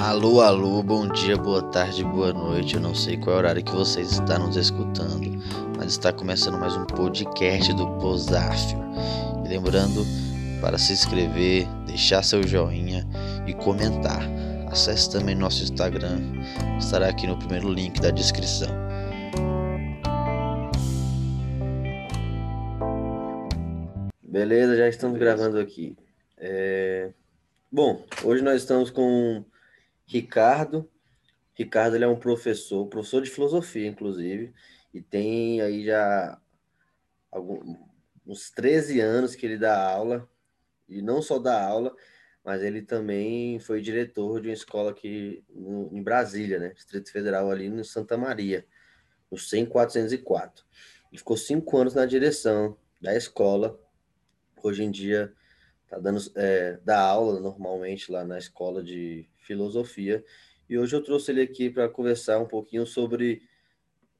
Alô, alô, bom dia, boa tarde, boa noite. Eu não sei qual é horário que vocês estão nos escutando, mas está começando mais um podcast do Posáfio. E lembrando para se inscrever, deixar seu joinha e comentar. Acesse também nosso Instagram, estará aqui no primeiro link da descrição. Beleza, já estamos gravando aqui. É... Bom, hoje nós estamos com Ricardo. Ricardo ele é um professor, professor de filosofia, inclusive, e tem aí já alguns, uns 13 anos que ele dá aula, e não só dá aula, mas ele também foi diretor de uma escola aqui no, em Brasília, né? Distrito Federal, ali no Santa Maria, no 10404. Ele ficou cinco anos na direção da escola. Hoje em dia tá dando é, dá aula normalmente lá na escola de filosofia. E hoje eu trouxe ele aqui para conversar um pouquinho sobre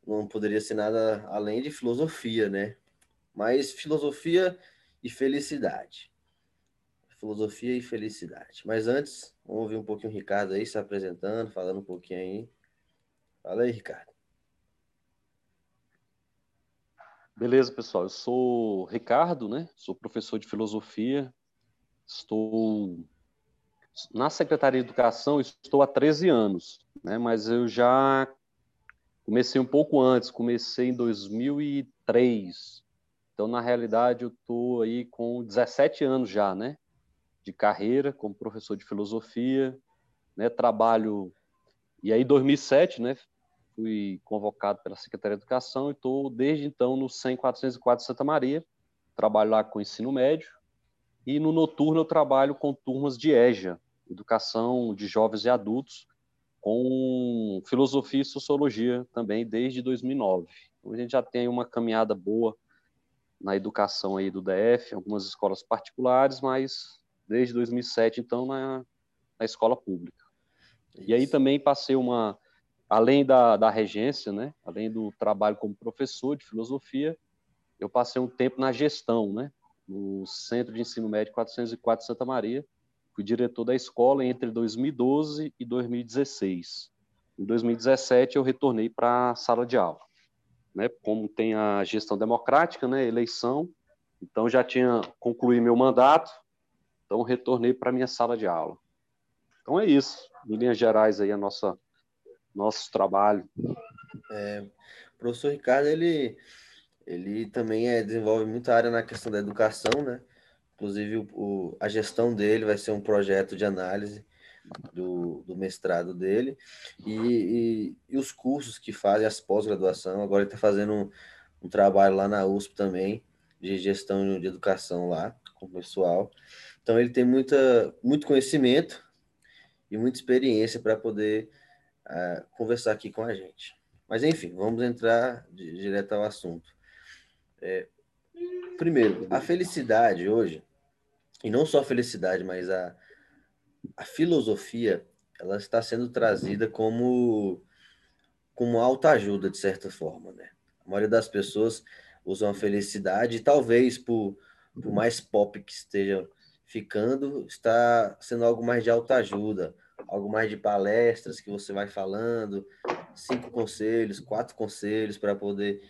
não poderia ser nada além de filosofia, né? Mas filosofia e felicidade. Filosofia e felicidade. Mas antes, vamos ouvir um pouquinho o Ricardo aí se apresentando, falando um pouquinho aí. Fala aí, Ricardo. Beleza, pessoal. Eu sou Ricardo, né? Sou professor de filosofia. Estou na Secretaria de Educação, estou há 13 anos, né? Mas eu já comecei um pouco antes, comecei em 2003. Então, na realidade, eu estou aí com 17 anos já, né? De carreira como professor de filosofia, né? Trabalho e aí 2007, né? Fui convocado pela Secretaria de Educação e estou desde então no 10404 Santa Maria. Trabalho lá com ensino médio e no noturno eu trabalho com turmas de EJA, Educação de Jovens e Adultos, com filosofia e sociologia também desde 2009. Então, a gente já tem uma caminhada boa na educação aí do DF, algumas escolas particulares, mas desde 2007 então na, na escola pública. Isso. E aí também passei uma além da, da regência, né, além do trabalho como professor de filosofia, eu passei um tempo na gestão, né, no Centro de Ensino Médio 404 Santa Maria. Fui diretor da escola entre 2012 e 2016. Em 2017 eu retornei para a sala de aula, né, como tem a gestão democrática, né, eleição, então já tinha concluído meu mandato, então retornei para minha sala de aula. Então é isso, em linhas gerais aí a nossa nosso trabalho. É, o professor Ricardo, ele, ele também é, desenvolve muita área na questão da educação, né? Inclusive, o, o, a gestão dele vai ser um projeto de análise do, do mestrado dele e, e, e, os cursos que fazem, as pós-graduação. Agora ele está fazendo um, um trabalho lá na USP também, de gestão de educação lá, com o pessoal. Então, ele tem muita, muito conhecimento e muita experiência para poder uh, conversar aqui com a gente. Mas, enfim, vamos entrar de, direto ao assunto. É, primeiro, a felicidade hoje, e não só a felicidade, mas a, a filosofia, ela está sendo trazida como, como autoajuda, de certa forma, né? A maioria das pessoas usam a felicidade, talvez por, por mais pop que esteja ficando, está sendo algo mais de autoajuda, algo mais de palestras que você vai falando, cinco conselhos, quatro conselhos para poder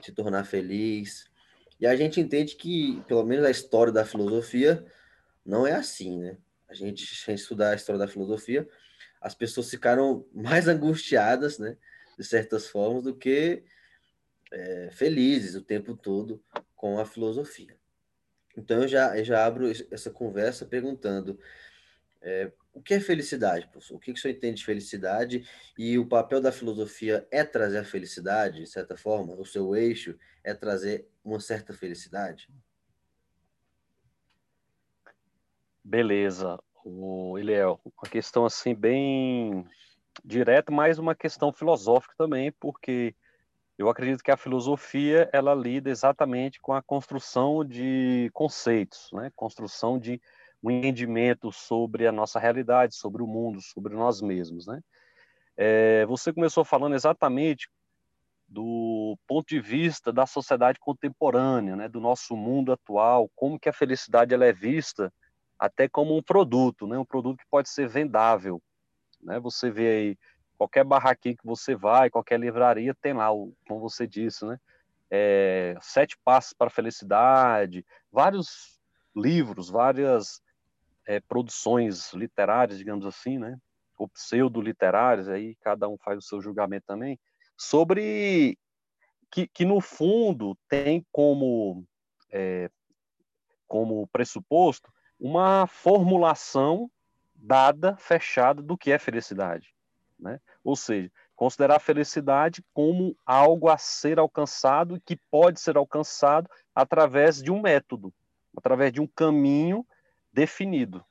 te tornar feliz. E a gente entende que, pelo menos a história da filosofia, não é assim, né? A gente, a gente estudar a história da filosofia, as pessoas ficaram mais angustiadas, né? De certas formas, do que é, felizes o tempo todo com a filosofia. Então, eu já, eu já abro essa conversa perguntando é, o que é felicidade, professor? O que, que o senhor entende de felicidade? E o papel da filosofia é trazer a felicidade, de certa forma? O seu eixo é trazer uma certa felicidade? Beleza. O Eliel, uma questão assim bem direta, mas uma questão filosófica também, porque eu acredito que a filosofia ela lida exatamente com a construção de conceitos, né? Construção de um entendimento sobre a nossa realidade, sobre o mundo, sobre nós mesmos, né? É, você começou falando exatamente do ponto de vista da sociedade contemporânea, né, do nosso mundo atual, como que a felicidade ela é vista até como um produto, né, um produto que pode ser vendável, né? Você vê aí qualquer barraquinho que você vai, qualquer livraria tem lá, como você disse, né? É, Sete Passos para a Felicidade, vários livros, várias é, produções literárias, digamos assim, né? Ou pseudo-literárias, aí cada um faz o seu julgamento também, sobre que, que no fundo tem como, é, como pressuposto uma formulação dada, fechada do que é felicidade. Né? Ou seja, considerar a felicidade como algo a ser alcançado que pode ser alcançado através de um método, através de um caminho definido,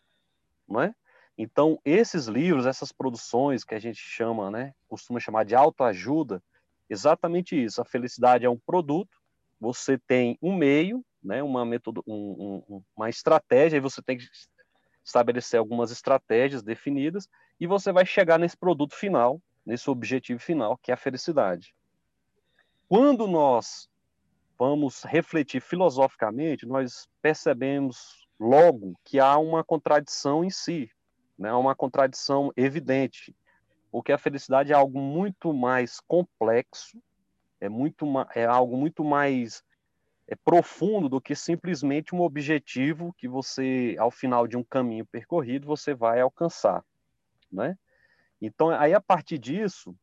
não é? Então, esses livros, essas produções que a gente chama, né, costuma chamar de autoajuda, exatamente isso. A felicidade é um produto, você tem um meio, né, uma, metodo, um, um, uma estratégia, e você tem que estabelecer algumas estratégias definidas, e você vai chegar nesse produto final, nesse objetivo final, que é a felicidade. Quando nós vamos refletir filosoficamente, nós percebemos logo que há uma contradição em si, né? uma contradição evidente porque a felicidade é algo muito mais complexo, é, muito, é algo muito mais é profundo do que simplesmente um objetivo que você, ao final de um caminho percorrido, você vai alcançar, né? Então, aí a partir disso,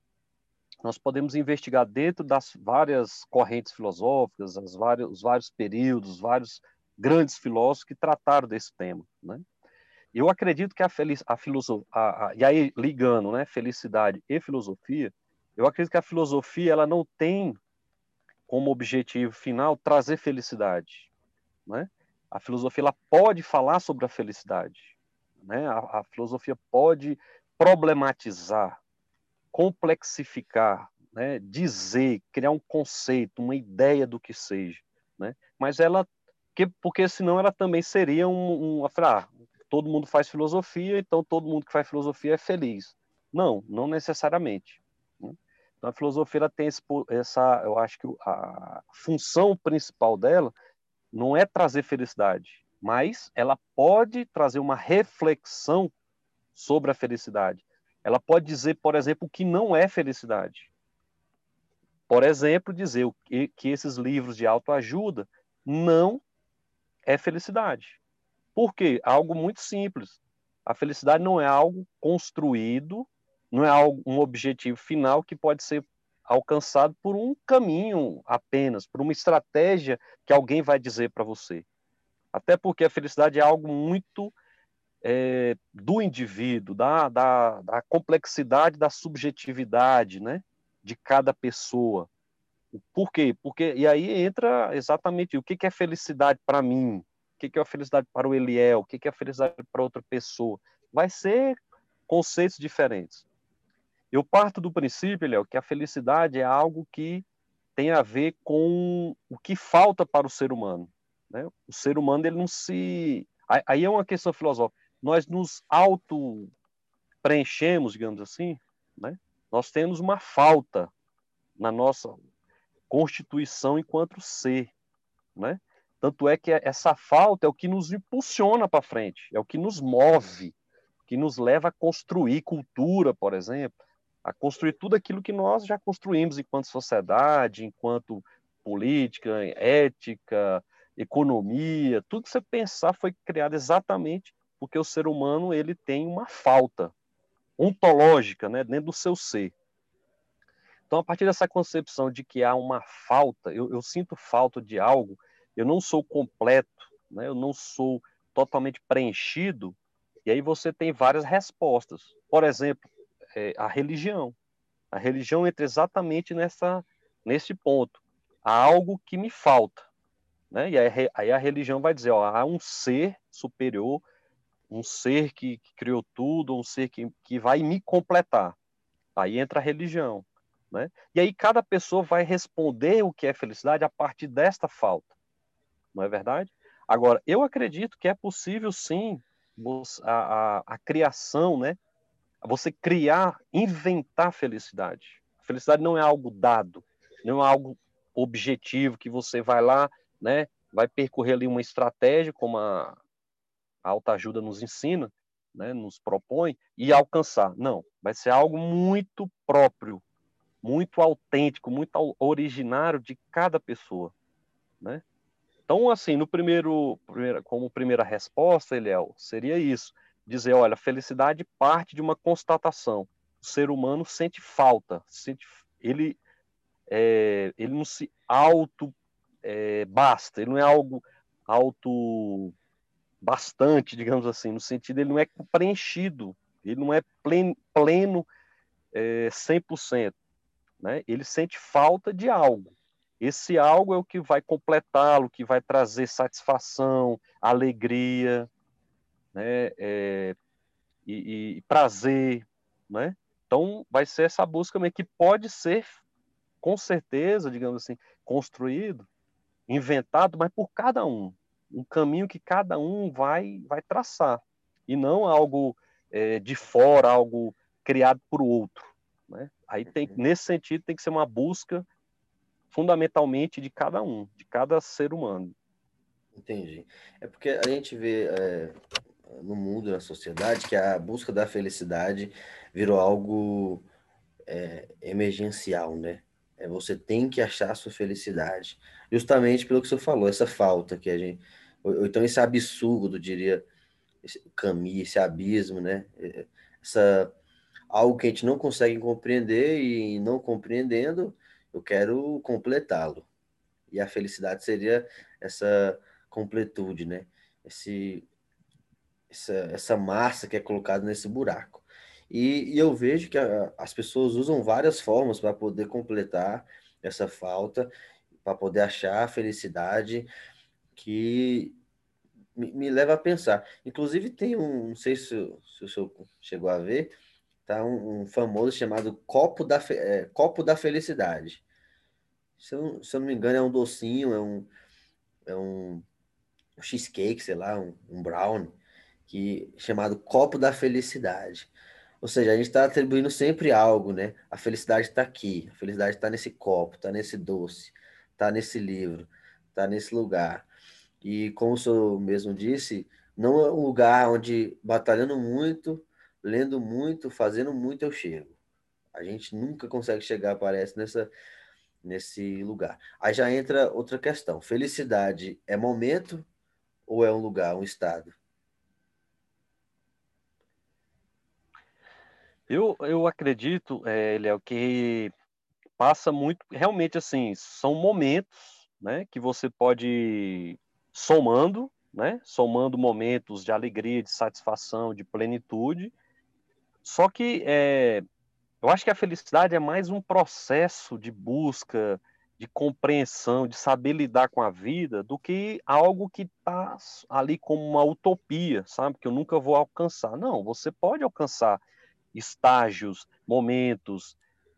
nós podemos investigar dentro das várias correntes filosóficas, as várias, os vários períodos, vários grandes filósofos que trataram desse tema, né? Eu acredito que a, feliz, a filosofia, a, a, e aí ligando, né, felicidade e filosofia, eu acredito que a filosofia ela não tem como objetivo final trazer felicidade, né? A filosofia ela pode falar sobre a felicidade, né? A, a filosofia pode problematizar, complexificar, né? Dizer, criar um conceito, uma ideia do que seja, né? Mas ela que, porque senão ela também seria um, um ah, todo mundo faz filosofia, então todo mundo que faz filosofia é feliz. Não, não necessariamente. Né? Então a filosofia tem esse, essa, eu acho que a função principal dela não é trazer felicidade, mas ela pode trazer uma reflexão sobre a felicidade. Ela pode dizer, por exemplo, o que não é felicidade. Por exemplo, dizer que, que esses livros de autoajuda não é felicidade. Por quê? Algo muito simples. A felicidade não é algo construído, não é algo, um objetivo final que pode ser alcançado por um caminho apenas, por uma estratégia que alguém vai dizer para você. Até porque a felicidade é algo muito é, do indivíduo, da, da, da, complexidade da subjetividade né, de cada pessoa. Por quê? Porque, e aí entra exatamente o que, que é felicidade para mim, que é a felicidade para o Eliel, o que é a felicidade para outra pessoa. Vai ser conceitos diferentes. Eu parto do princípio, Eliel, que a felicidade é algo que tem a ver com o que falta para o ser humano. Né? O ser humano, ele não se... Aí é uma questão filosófica. Nós nos auto-preenchemos, digamos assim, né? Nós temos uma falta na nossa constituição enquanto ser, né? Tanto é que essa falta é o que nos impulsiona para frente, é o que nos move, que nos leva a construir cultura, por exemplo, a construir tudo aquilo que nós já construímos enquanto sociedade, enquanto política, ética, economia, tudo que você pensar foi criado exatamente porque o ser humano ele tem uma falta ontológica, né, dentro do seu ser. Então, a partir dessa concepção de que há uma falta, eu, eu sinto falta de algo, eu não sou completo, né? eu não sou totalmente preenchido, e aí você tem várias respostas. Por exemplo, é, a religião. A religião entra exatamente nessa, nesse ponto. Há algo que me falta. Né? E aí, aí a religião vai dizer, ó, há um ser superior, um ser que, que criou tudo, um ser que, que vai me completar. Aí entra a religião. Né? E aí cada pessoa vai responder o que é felicidade a partir desta falta não é verdade? Agora, eu acredito que é possível sim a, a, a criação, né? Você criar, inventar felicidade. Felicidade não é algo dado, não é algo objetivo que você vai lá, né? Vai percorrer ali uma estratégia, como a, a autoajuda nos ensina, né, nos propõe e alcançar. Não, vai ser algo muito próprio, muito autêntico, muito originário de cada pessoa, né? Então, assim, no primeiro, como primeira resposta, Eliel, seria isso: dizer, olha, felicidade parte de uma constatação. O ser humano sente falta, sente, ele, é, ele não se auto é, basta, ele não é algo auto bastante, digamos assim, no sentido ele não é preenchido, ele não é pleno, pleno é, 100%, né? Ele sente falta de algo. Esse algo é o que vai completá-lo, que vai trazer satisfação, alegria, né? É, e, e, prazer, né? Então, vai ser essa busca meio que pode ser, com certeza, digamos assim, construído, inventado, mas por cada um, um caminho que cada um vai vai traçar e não algo é, de fora, algo criado por outro. Né? Aí tem uhum. nesse sentido tem que ser uma busca fundamentalmente de cada um, de cada ser humano. Entendi. É porque a gente vê é, no mundo, na sociedade, que a busca da felicidade virou algo é, emergencial, né? É, você tem que achar a sua felicidade. Justamente pelo que você falou, essa falta que a gente. Ou, ou então esse absurdo, diria, esse caminho, esse abismo, né? É, essa, algo que a gente não consegue compreender e não compreendendo, eu quero completá-lo. E a felicidade seria essa completude, né? Esse, essa, essa massa que é colocada nesse buraco. E, e eu vejo que a, as pessoas usam várias formas para poder completar essa falta, para poder achar a felicidade que me, me, leva a pensar. Inclusive, tem um, não sei se, se o senhor chegou a ver, tá um, um famoso chamado Copo da, é, Copo da Felicidade. Se eu, se eu não me engano, é um docinho, é um, é um, cheesecake, sei lá, um, um brownie, que, chamado Copo da Felicidade. Ou seja, a gente está atribuindo sempre algo, né? A felicidade está aqui, a felicidade está nesse copo, está nesse doce, está nesse livro, está nesse lugar. E como o senhor mesmo disse, não é um lugar onde batalhando muito, lendo muito, fazendo muito eu chego. A gente nunca consegue chegar, parece, nessa, nesse lugar. Aí já entra outra questão. Felicidade é momento ou é um lugar, um estado? Eu, eu acredito, é, Léo, que passa muito, realmente assim, são momentos, né, que você pode somando, né, somando momentos de alegria, de satisfação, de plenitude. Só que é, eu acho que a felicidade é mais um processo de busca, de compreensão, de saber lidar com a vida, do que algo que está ali como uma utopia, sabe? Que eu nunca vou alcançar. Não, você pode alcançar estágios, momentos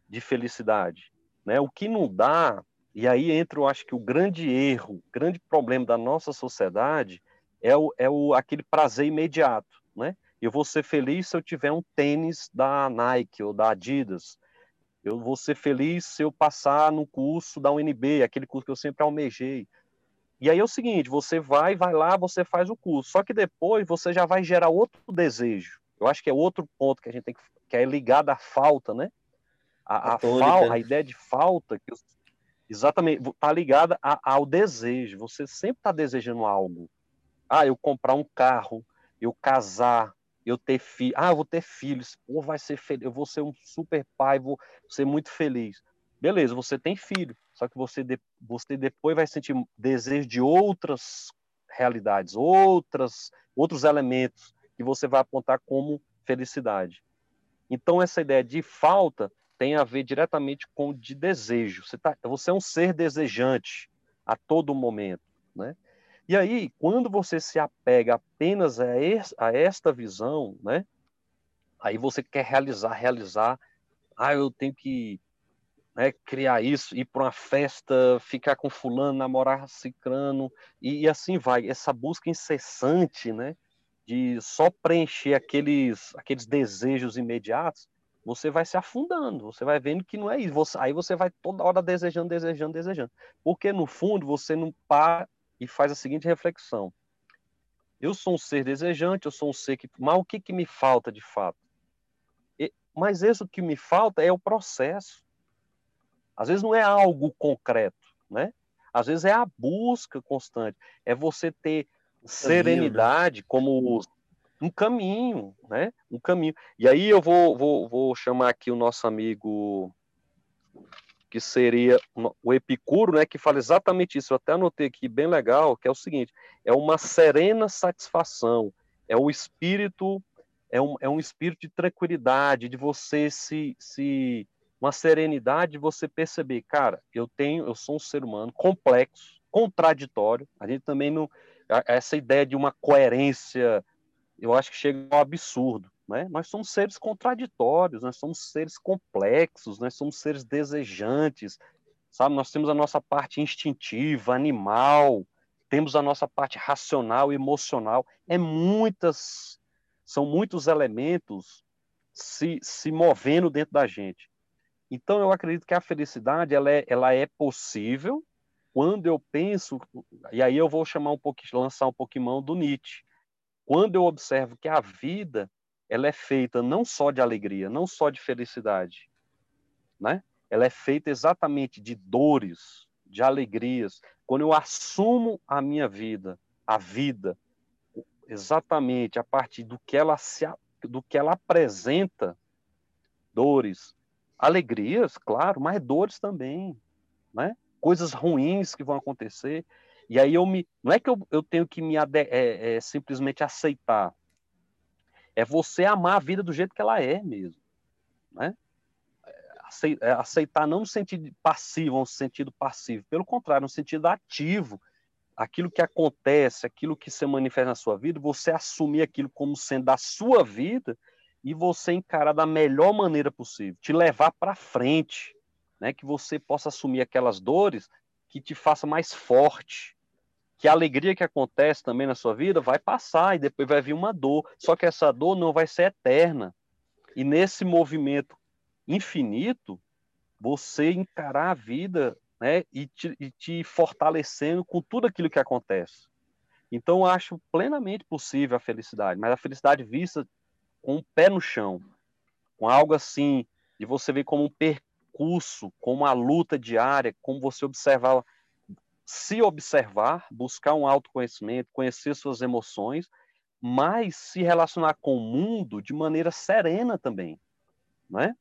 de felicidade. Né? O que não dá, e aí entra, eu acho que o grande erro, o grande problema da nossa sociedade é, o, é o, aquele prazer imediato. Né? Eu vou ser feliz se eu tiver um tênis da Nike ou da Adidas. Eu vou ser feliz se eu passar no curso da UNB, aquele curso que eu sempre almejei. E aí é o seguinte, você vai, vai lá, você faz o curso. Só que depois você já vai gerar outro desejo. Eu acho que é outro ponto que a gente tem que, que é ligado à falta, né? A, a, fal, a ideia de falta, que exatamente, está ligada ao desejo. Você sempre está desejando algo. Ah, eu comprar um carro, eu casar, eu ter filho. Ah, eu vou ter filhos. Pô, vai ser. Eu vou ser um super pai, vou ser muito feliz. Beleza, você tem filho. Só que você, de, você depois vai sentir desejo de outras realidades, outras, outros elementos que você vai apontar como felicidade. Então, essa ideia de falta tem a ver diretamente com de desejo. Você, tá, você é um ser desejante a todo momento, né? E aí, quando você se apega apenas a, es, a esta visão, né? Aí você quer realizar, realizar. Ah, eu tenho que né, criar isso, ir para uma festa, ficar com fulano, namorar cicrano, e, e assim vai. Essa busca incessante, né? de só preencher aqueles, aqueles desejos imediatos, você vai se afundando, você vai vendo que não é isso. Você, aí você vai toda hora desejando, desejando, desejando. Porque no fundo você não para e faz a seguinte reflexão. Eu sou um ser desejante, eu sou um ser que. Mas o que, que me falta de fato? E, mas isso que me falta é o processo. Às vezes não é algo concreto, né? Às vezes é a busca constante, é você ter serenidade como um caminho, né? Um caminho. E aí eu vou, vou, vou chamar aqui o nosso amigo que seria o Epicuro, né, que fala exatamente isso. Eu até anotei aqui bem legal, que é o seguinte: é uma serena satisfação, é o espírito, é um, é um espírito de tranquilidade, de você se, se uma serenidade de você perceber, cara, eu tenho, eu sou um ser humano complexo, contraditório. A gente também não essa ideia de uma coerência, eu acho que chega ao absurdo. Né? Nós somos seres contraditórios, nós somos seres complexos, nós somos seres desejantes, sabe? Nós temos a nossa parte instintiva, animal, temos a nossa parte racional, emocional. É muitas, são muitos elementos se, se movendo dentro da gente. Então eu acredito que a felicidade ela é, ela é possível quando eu penso, e aí eu vou chamar um pouquinho, lançar um pouquinho mão do Nietzsche. Quando eu observo que a vida ela é feita não só de alegria, não só de felicidade, né? Ela é feita exatamente de dores, de alegrias. Quando eu assumo a minha vida, a vida, exatamente a partir do que ela se, do que ela apresenta, dores, alegrias, claro, mas dores também, né? Coisas ruins que vão acontecer. E aí eu me, não é que eu, eu tenho que me é, é, simplesmente aceitar, é você amar a vida do jeito que ela é mesmo, né? É, aceitar não no sentido passivo, no sentido passivo, pelo contrário, no sentido ativo, aquilo que acontece, aquilo que se manifesta na sua vida, você assumir aquilo como sendo da sua vida e você encarar da melhor maneira possível, te levar para frente, né? Que você possa assumir aquelas dores que te faça mais forte, que a alegria que acontece também na sua vida vai passar e depois vai vir uma dor. Só que essa dor não vai ser eterna. E nesse movimento infinito, você encarar a vida né, e, te, e te fortalecendo com tudo aquilo que acontece. Então, eu acho plenamente possível a felicidade, mas a felicidade vista com o pé no chão, com algo assim, de você ver como um percurso, como uma luta diária, como você observar se observar, buscar um autoconhecimento, conhecer suas emoções, mas se relacionar com o mundo de maneira serena também, né?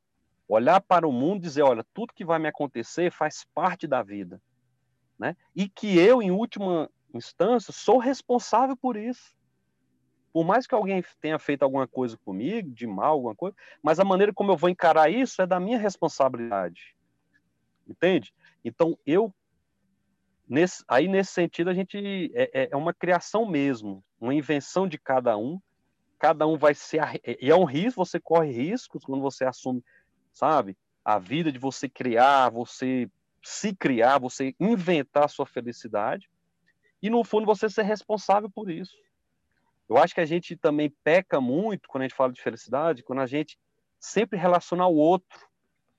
Olhar para o mundo e dizer, olha, tudo que vai me acontecer faz parte da vida, né? E que eu, em última instância, sou responsável por isso. Por mais que alguém tenha feito alguma coisa comigo, de mal, alguma coisa, mas a maneira como eu vou encarar isso é da minha responsabilidade. Entende? Então, eu Nesse, aí, nesse sentido, a gente é, é, é uma criação mesmo, uma invenção de cada um. Cada um vai ser. E é um risco, você corre riscos quando você assume, sabe? A vida de você criar, você se criar, você inventar a sua felicidade. E, no fundo, você ser responsável por isso. Eu acho que a gente também peca muito quando a gente fala de felicidade, quando a gente sempre relaciona ao outro,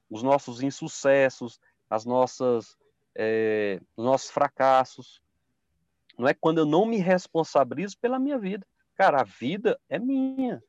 os nossos insucessos, as nossas é, nossos fracassos. Não é quando eu não me responsabilizo pela minha vida. Cara, a vida é minha.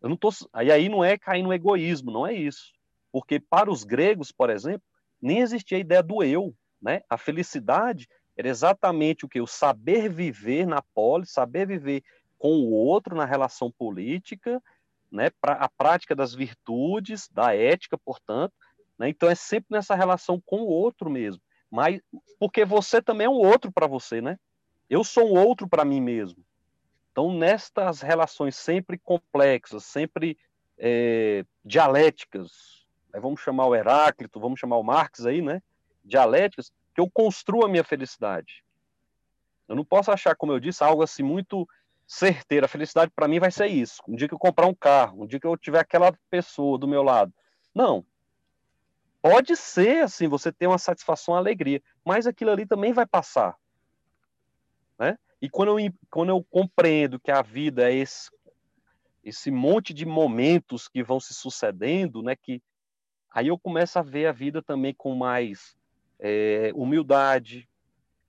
Eu não tô, aí aí não é cair no egoísmo, não é isso. Porque para os gregos, por exemplo, nem existia a ideia do eu, né? A felicidade era exatamente o que o saber viver na polis, saber viver com o outro na relação política, né? A prática das virtudes, da ética, portanto, né? Então é sempre nessa relação com o outro mesmo mas porque você também é um outro para você, né? Eu sou um outro para mim mesmo. Então, nestas relações sempre complexas, sempre é, dialéticas, vamos chamar o Heráclito, vamos chamar o Marx aí, né? Dialéticas, que eu construo a minha felicidade. Eu não posso achar, como eu disse, algo assim muito certeiro. A felicidade para mim vai ser isso. Um dia que eu comprar um carro, um dia que eu tiver aquela pessoa do meu lado. Não. Pode ser, assim, você ter uma satisfação, uma alegria, mas aquilo ali também vai passar. Né? E quando eu, quando eu compreendo que a vida é esse, esse monte de momentos que vão se sucedendo, né, que aí eu começo a ver a vida também com mais é, humildade,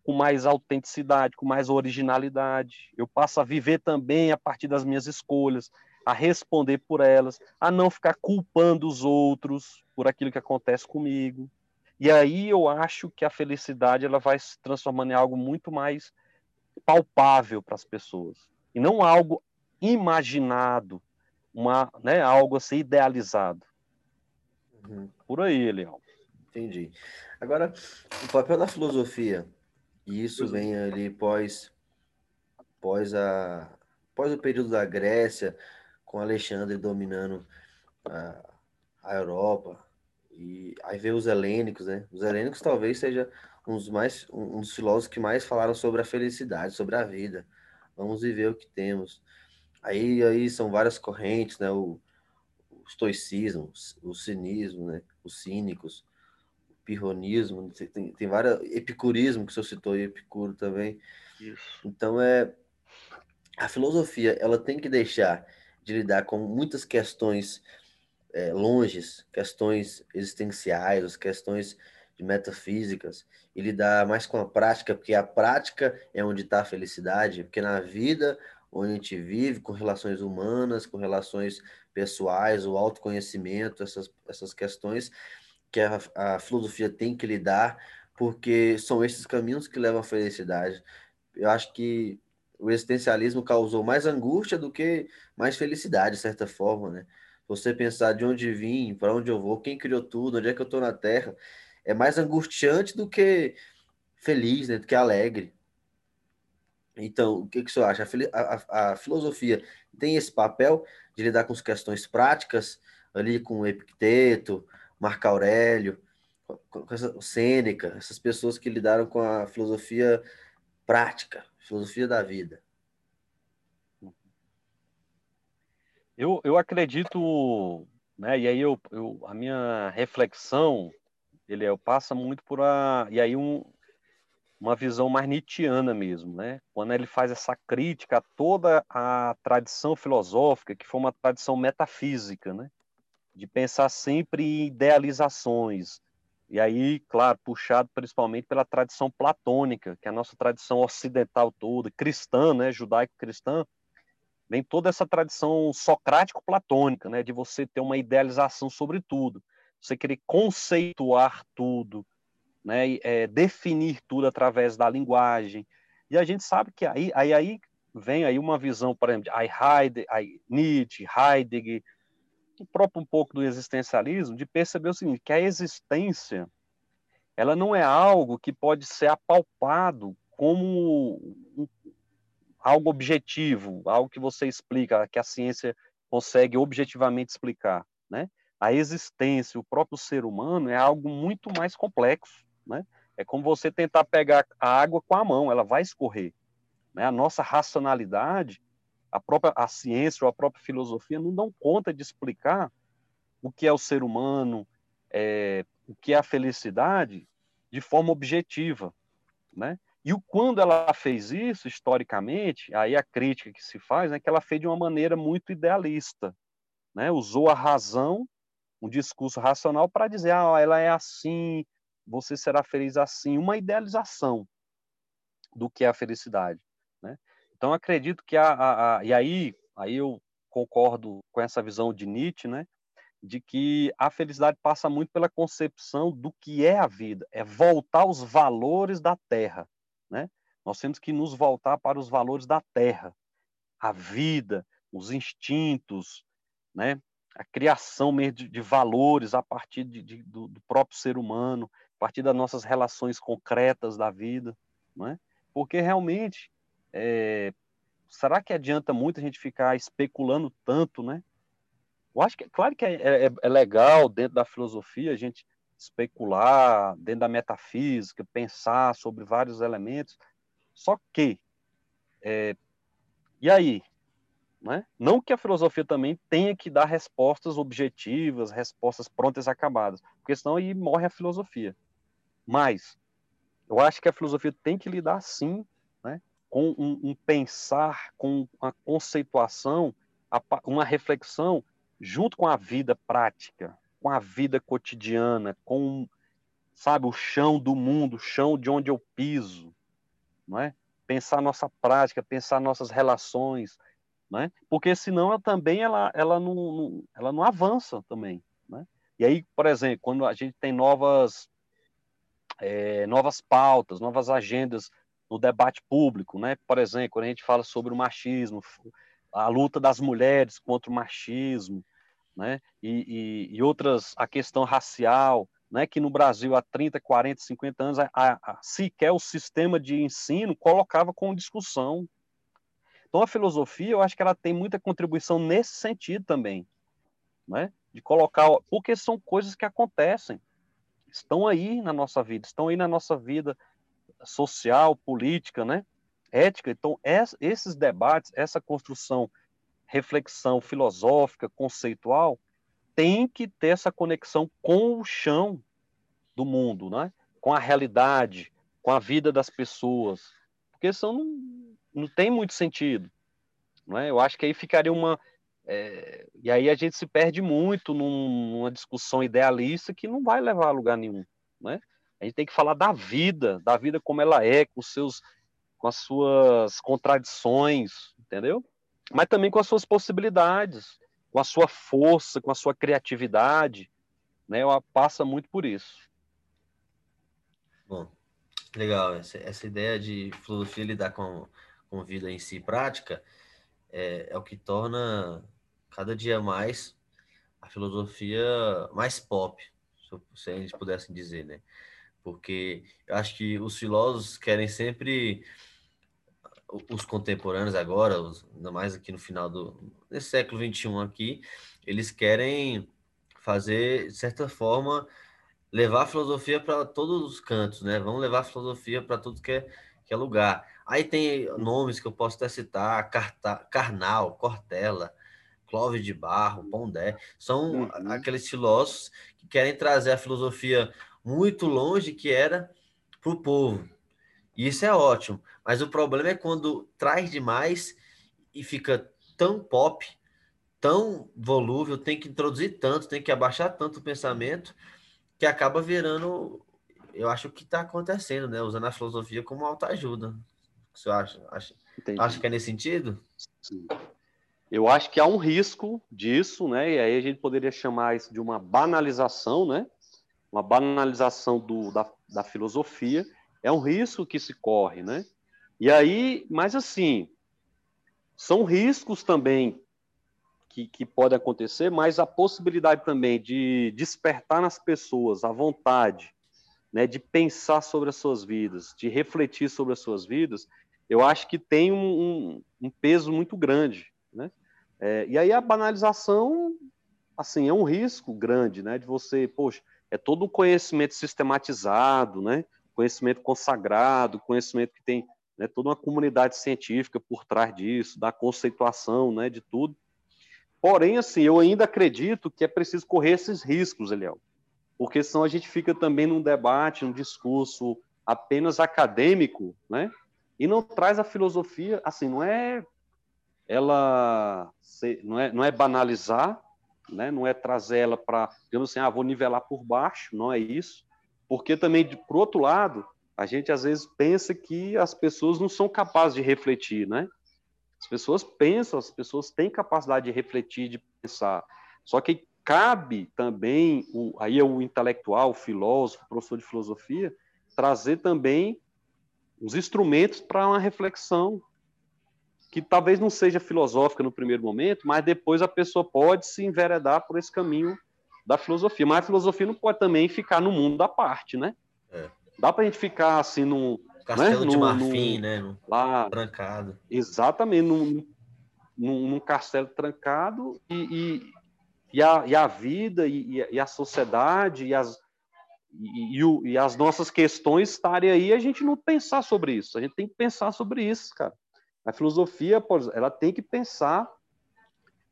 com mais autenticidade, com mais originalidade. Eu passo a viver também a partir das minhas escolhas, a responder por elas, a não ficar culpando os outros por aquilo que acontece comigo. E aí eu acho que a felicidade ela vai se transformando em algo muito mais palpável para as pessoas e não algo imaginado, uma, né, algo assim idealizado. Uhum. Por aí, Leão. Entendi. Agora, o papel da filosofia, e isso vem ali pós, pós, a, pós o período da Grécia, com Alexandre dominando a, a Europa, e aí vem os helênicos, né? Os helênicos talvez seja um dos, mais, um dos filósofos que mais falaram sobre a felicidade, sobre a vida. Vamos viver o que temos. Aí, aí são várias correntes, né? O, o estoicismo, o cinismo, né? Os cínicos, pirronismo, tem, tem várias. Epicurismo, que o senhor citou aí, Epicuro também. Isso. Então, é. A filosofia, ela tem que deixar de lidar com muitas questões é, longes, questões existenciais, as questões de metafísicas, e lidar mais com a prática, porque a prática é onde está a felicidade, porque na vida onde a gente vive, com relações humanas, com relações pessoais, o autoconhecimento, essas, essas questões, que a, a filosofia tem que lidar, porque são esses caminhos que levam à felicidade. Eu acho que o existencialismo causou mais angústia do que mais felicidade, de certa forma, né? Você pensar de onde vim, para onde eu vou, quem criou tudo, onde é que eu estou na Terra, é mais angustiante do que feliz, né? Do que alegre. Então, o que, que você acha? A, a, a filosofia tem esse papel de lidar com as questões práticas, ali com Epicteto, Marco Aurélio, com essa, Sêneca, essas pessoas que lidaram com a filosofia prática, filosofia da vida. Eu, eu acredito, né, e aí eu, eu, a minha reflexão, ele eu passa muito por a, e aí um, uma visão mais nietzschiana mesmo, né? Quando ele faz essa crítica a toda a tradição filosófica, que foi uma tradição metafísica, né? de pensar sempre em idealizações. E aí, claro, puxado principalmente pela tradição platônica, que é a nossa tradição ocidental toda, cristã, né, judaico-cristã, vem toda essa tradição socrático-platônica, né, de você ter uma idealização sobre tudo, você querer conceituar tudo, né, é, definir tudo através da linguagem. E a gente sabe que aí, aí, aí vem aí uma visão, por exemplo, de Heidegger, Nietzsche, Heidegger, próprio um pouco do existencialismo, de perceber o seguinte, que a existência ela não é algo que pode ser apalpado como algo objetivo, algo que você explica, que a ciência consegue objetivamente explicar, né? A existência, o próprio ser humano é algo muito mais complexo, né? É como você tentar pegar a água com a mão, ela vai escorrer. Né? A nossa racionalidade a própria a ciência ou a própria filosofia não dão conta de explicar o que é o ser humano, é, o que é a felicidade, de forma objetiva, né? E o quando ela fez isso historicamente, aí a crítica que se faz é que ela fez de uma maneira muito idealista, né? Usou a razão, um discurso racional para dizer, ah, ela é assim, você será feliz assim, uma idealização do que é a felicidade. Então acredito que a, a, a, e aí aí eu concordo com essa visão de Nietzsche, né? De que a felicidade passa muito pela concepção do que é a vida, é voltar aos valores da terra, né? Nós temos que nos voltar para os valores da terra, a vida, os instintos, né? A criação mesmo de, de valores a partir de, de, do, do, próprio ser humano, a partir das nossas relações concretas da vida, não é? Porque realmente é, será que adianta muito a gente ficar especulando tanto, né? Eu acho que, claro que é, é, é legal dentro da filosofia a gente especular, dentro da metafísica, pensar sobre vários elementos, só que, é, e aí? Né? Não que a filosofia também tenha que dar respostas objetivas, respostas prontas e acabadas, porque senão aí morre a filosofia. Mas eu acho que a filosofia tem que lidar sim com um, um pensar, com uma conceituação, uma reflexão junto com a vida prática, com a vida cotidiana, com sabe o chão do mundo, o chão de onde eu piso, não é? Pensar nossa prática, pensar nossas relações, não é? Porque senão ela também ela, ela, não, ela não avança também, né? E aí, por exemplo, quando a gente tem novas é, novas pautas, novas agendas no debate público, né? Por exemplo, quando a gente fala sobre o machismo, a luta das mulheres contra o machismo, né? E, e, e outras, a questão racial, né? Que no Brasil há 30, 40, 50 anos, a, a, sequer o sistema de ensino colocava com discussão. Então a filosofia, eu acho que ela tem muita contribuição nesse sentido também, né? De colocar, porque são coisas que acontecem, estão aí na nossa vida, estão aí na nossa vida social, política, né? Ética. Então, esses debates, essa construção, reflexão filosófica, conceitual, tem que ter essa conexão com o chão do mundo, né? com a realidade, com a vida das pessoas, porque senão não, não tem muito sentido. Não é? Eu acho que aí ficaria uma. É, e aí a gente se perde muito numa discussão idealista que não vai levar a lugar nenhum. Né? A gente tem que falar da vida, da vida como ela é, com, seus, com as suas contradições, entendeu? Mas também com as suas possibilidades, com a sua força, com a sua criatividade. Né? Ela passa muito por isso. Bom, legal. Essa, essa ideia de filosofia lidar com, com vida em si prática é, é o que torna cada dia mais a filosofia mais pop, se a gente pudesse dizer, né? Porque eu acho que os filósofos querem sempre os contemporâneos agora, os, ainda mais aqui no final do nesse século 21 aqui, eles querem fazer, de certa forma, levar a filosofia para todos os cantos, né? Vamos levar a filosofia para tudo que é, que é lugar. Aí tem nomes que eu posso até citar, Carta, Carnal, Cortella, Clóvis de Barro, Pondé, são uhum. aqueles filósofos que querem trazer a filosofia muito longe que era para o povo. E isso é ótimo. Mas o problema é quando traz demais e fica tão pop, tão volúvel, tem que introduzir tanto, tem que abaixar tanto o pensamento, que acaba virando, eu acho que está acontecendo, né? Usando a filosofia como autoajuda. O que você acha? Acha, acha que é nesse sentido? Sim. Eu acho que há um risco disso, né? E aí a gente poderia chamar isso de uma banalização, né? Uma banalização do, da, da filosofia. É um risco que se corre, né? E aí, mas assim, são riscos também que, que podem acontecer, mas a possibilidade também de despertar nas pessoas a vontade né, de pensar sobre as suas vidas, de refletir sobre as suas vidas, eu acho que tem um, um, um peso muito grande. Né? É, e aí a banalização, assim, é um risco grande, né, de você, poxa, é todo um conhecimento sistematizado, né, conhecimento consagrado, conhecimento que tem né, toda uma comunidade científica por trás disso, da conceituação, né, de tudo. Porém, assim, eu ainda acredito que é preciso correr esses riscos, Eliel, porque senão a gente fica também num debate, num discurso apenas acadêmico, né, e não traz a filosofia, assim, não é ela não é, não é banalizar, né, não é trazer ela para, digamos assim, ah, vou nivelar por baixo, não é isso, porque também, por outro lado, a gente às vezes pensa que as pessoas não são capazes de refletir, né? As pessoas pensam, as pessoas têm capacidade de refletir, de pensar. Só que cabe também, o, aí é o intelectual, o filósofo, o professor de filosofia, trazer também os instrumentos para uma reflexão que talvez não seja filosófica no primeiro momento, mas depois a pessoa pode se enveredar por esse caminho da filosofia. Mas a filosofia não pode também ficar no mundo da parte, né? É. Dá para a gente ficar assim num. Castelo né? de marfim, no, né? lá, trancado. Exatamente, num, num, num castelo trancado e, e, e, a, e a vida e, e a sociedade e as, e, e, e, as nossas questões estarem aí a gente não pensar sobre isso. A gente tem que pensar sobre isso, cara. A filosofia, ela tem que pensar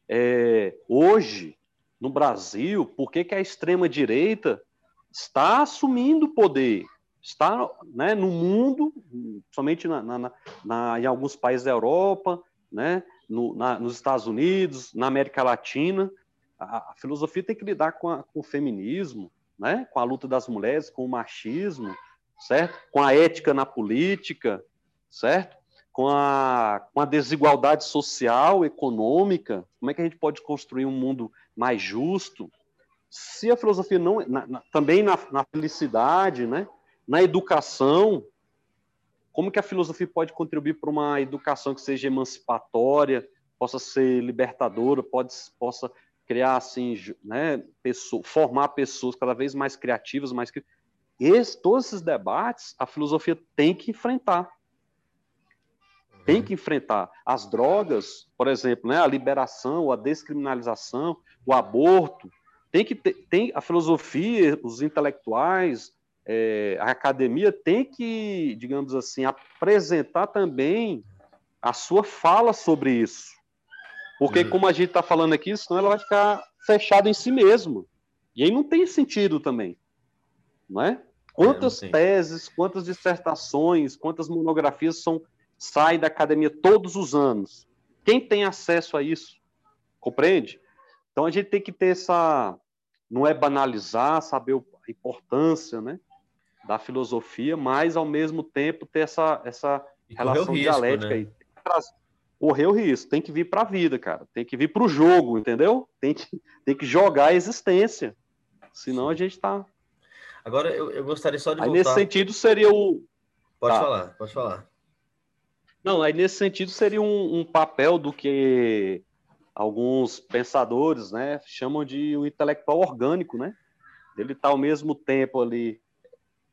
é, hoje no Brasil, por que, que a extrema direita está assumindo poder? está né, no mundo, somente na, na, na, em alguns países da Europa, né, no, nos Estados Unidos, na América Latina. A, a filosofia tem que lidar com, a, com, o feminismo, né, com a luta das mulheres, com o machismo, certo? com a ética na política, certo? Com a, com a desigualdade social, econômica, como é que a gente pode construir um mundo mais justo? Se a filosofia não. Na, na, também na, na felicidade, né? na educação, como que a filosofia pode contribuir para uma educação que seja emancipatória, possa ser libertadora, pode, possa criar assim, né, pessoa, formar pessoas cada vez mais criativas, mais esse, todos esses debates a filosofia tem que enfrentar. Tem que enfrentar as drogas, por exemplo, né, a liberação, a descriminalização, o aborto. Tem que ter, tem a filosofia, os intelectuais, é, a academia tem que, digamos assim, apresentar também a sua fala sobre isso. Porque, uhum. como a gente está falando aqui, senão ela vai ficar fechada em si mesma. E aí não tem sentido também. Não é? Quantas é, teses, quantas dissertações, quantas monografias são saem da academia todos os anos? Quem tem acesso a isso? Compreende? Então a gente tem que ter essa. Não é banalizar, saber a importância, né? da filosofia, mas ao mesmo tempo ter essa, essa relação risco, dialética né? aí. Correr o risco, tem que vir para a vida, cara. Tem que vir para o jogo, entendeu? Tem que, tem que jogar a existência. Senão a gente tá. Agora eu, eu gostaria só de aí, voltar. Nesse sentido seria o. Pode tá. falar, pode falar. Não, aí nesse sentido seria um, um papel do que alguns pensadores, né, chamam de o intelectual orgânico, né? Ele está ao mesmo tempo ali